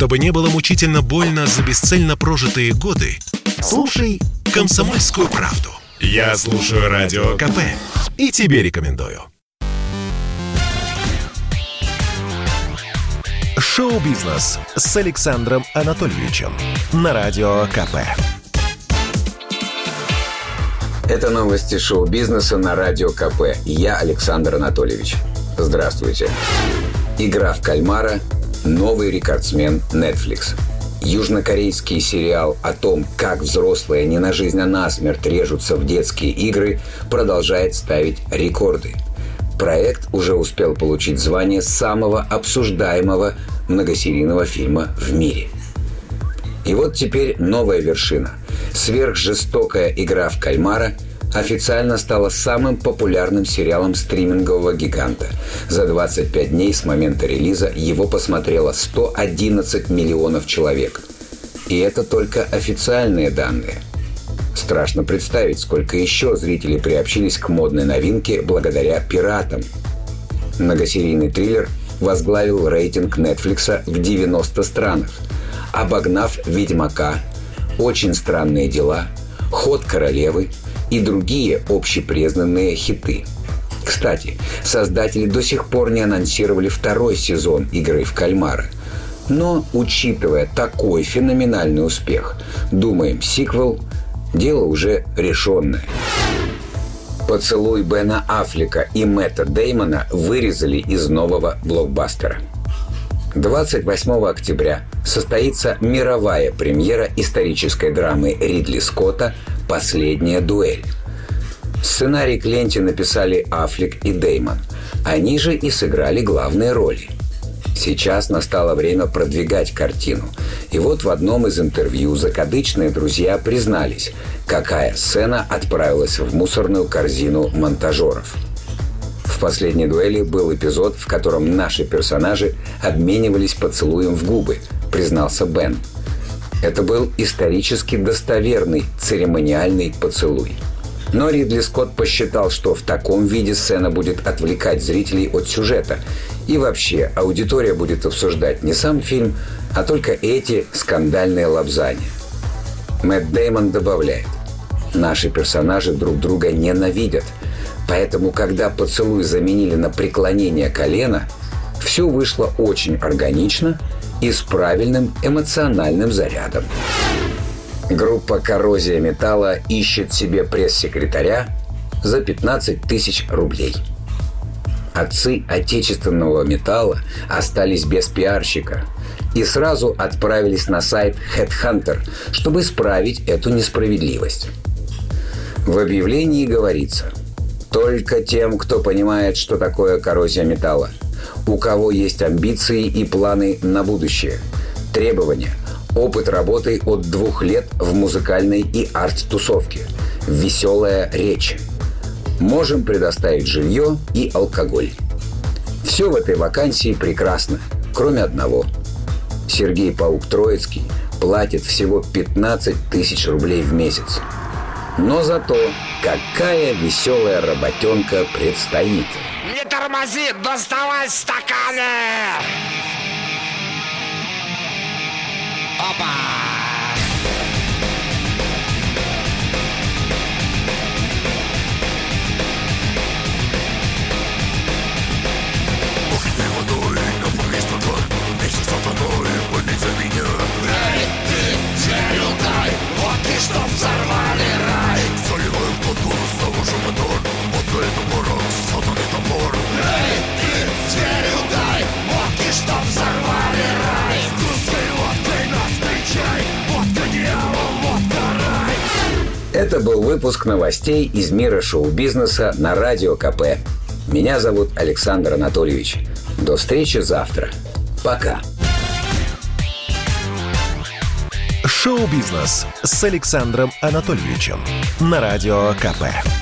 Чтобы не было мучительно больно за бесцельно прожитые годы, слушай «Комсомольскую правду». Я слушаю Радио КП и тебе рекомендую. Шоу-бизнес с Александром Анатольевичем на Радио КП. Это новости шоу-бизнеса на Радио КП. Я Александр Анатольевич. Здравствуйте. Игра в кальмара – новый рекордсмен Netflix. Южнокорейский сериал о том, как взрослые не на жизнь, а на смерть режутся в детские игры, продолжает ставить рекорды. Проект уже успел получить звание самого обсуждаемого многосерийного фильма в мире. И вот теперь новая вершина. Сверхжестокая игра в кальмара – официально стала самым популярным сериалом стримингового гиганта. За 25 дней с момента релиза его посмотрело 111 миллионов человек. И это только официальные данные. Страшно представить, сколько еще зрителей приобщились к модной новинке благодаря пиратам. Многосерийный триллер возглавил рейтинг Netflix в 90 странах, обогнав «Ведьмака», «Очень странные дела», «Ход королевы», и другие общепризнанные хиты. Кстати, создатели до сих пор не анонсировали второй сезон игры в кальмара. Но, учитывая такой феноменальный успех, думаем, сиквел – дело уже решенное. Поцелуй Бена Аффлека и Мэтта Деймона вырезали из нового блокбастера. 28 октября состоится мировая премьера исторической драмы Ридли Скотта «Последняя дуэль». Сценарий к ленте написали Аффлек и Деймон. Они же и сыграли главные роли. Сейчас настало время продвигать картину. И вот в одном из интервью закадычные друзья признались, какая сцена отправилась в мусорную корзину монтажеров. В последней дуэли был эпизод, в котором наши персонажи обменивались поцелуем в губы, признался Бен – это был исторически достоверный церемониальный поцелуй. Но Ридли Скотт посчитал, что в таком виде сцена будет отвлекать зрителей от сюжета. И вообще, аудитория будет обсуждать не сам фильм, а только эти скандальные лапзания. Мэтт Деймон добавляет, наши персонажи друг друга ненавидят, поэтому когда поцелуй заменили на преклонение колена, все вышло очень органично – и с правильным эмоциональным зарядом. Группа «Коррозия металла» ищет себе пресс-секретаря за 15 тысяч рублей. Отцы отечественного металла остались без пиарщика и сразу отправились на сайт Headhunter, чтобы исправить эту несправедливость. В объявлении говорится «Только тем, кто понимает, что такое коррозия металла – у кого есть амбиции и планы на будущее. Требования. Опыт работы от двух лет в музыкальной и арт-тусовке. Веселая речь. Можем предоставить жилье и алкоголь. Все в этой вакансии прекрасно, кроме одного. Сергей Паук Троицкий платит всего 15 тысяч рублей в месяц. Но зато какая веселая работенка предстоит – не тормози, доставай стаканы! Опа! Это был выпуск новостей из мира шоу-бизнеса на Радио КП. Меня зовут Александр Анатольевич. До встречи завтра. Пока. Шоу-бизнес с Александром Анатольевичем на Радио КП.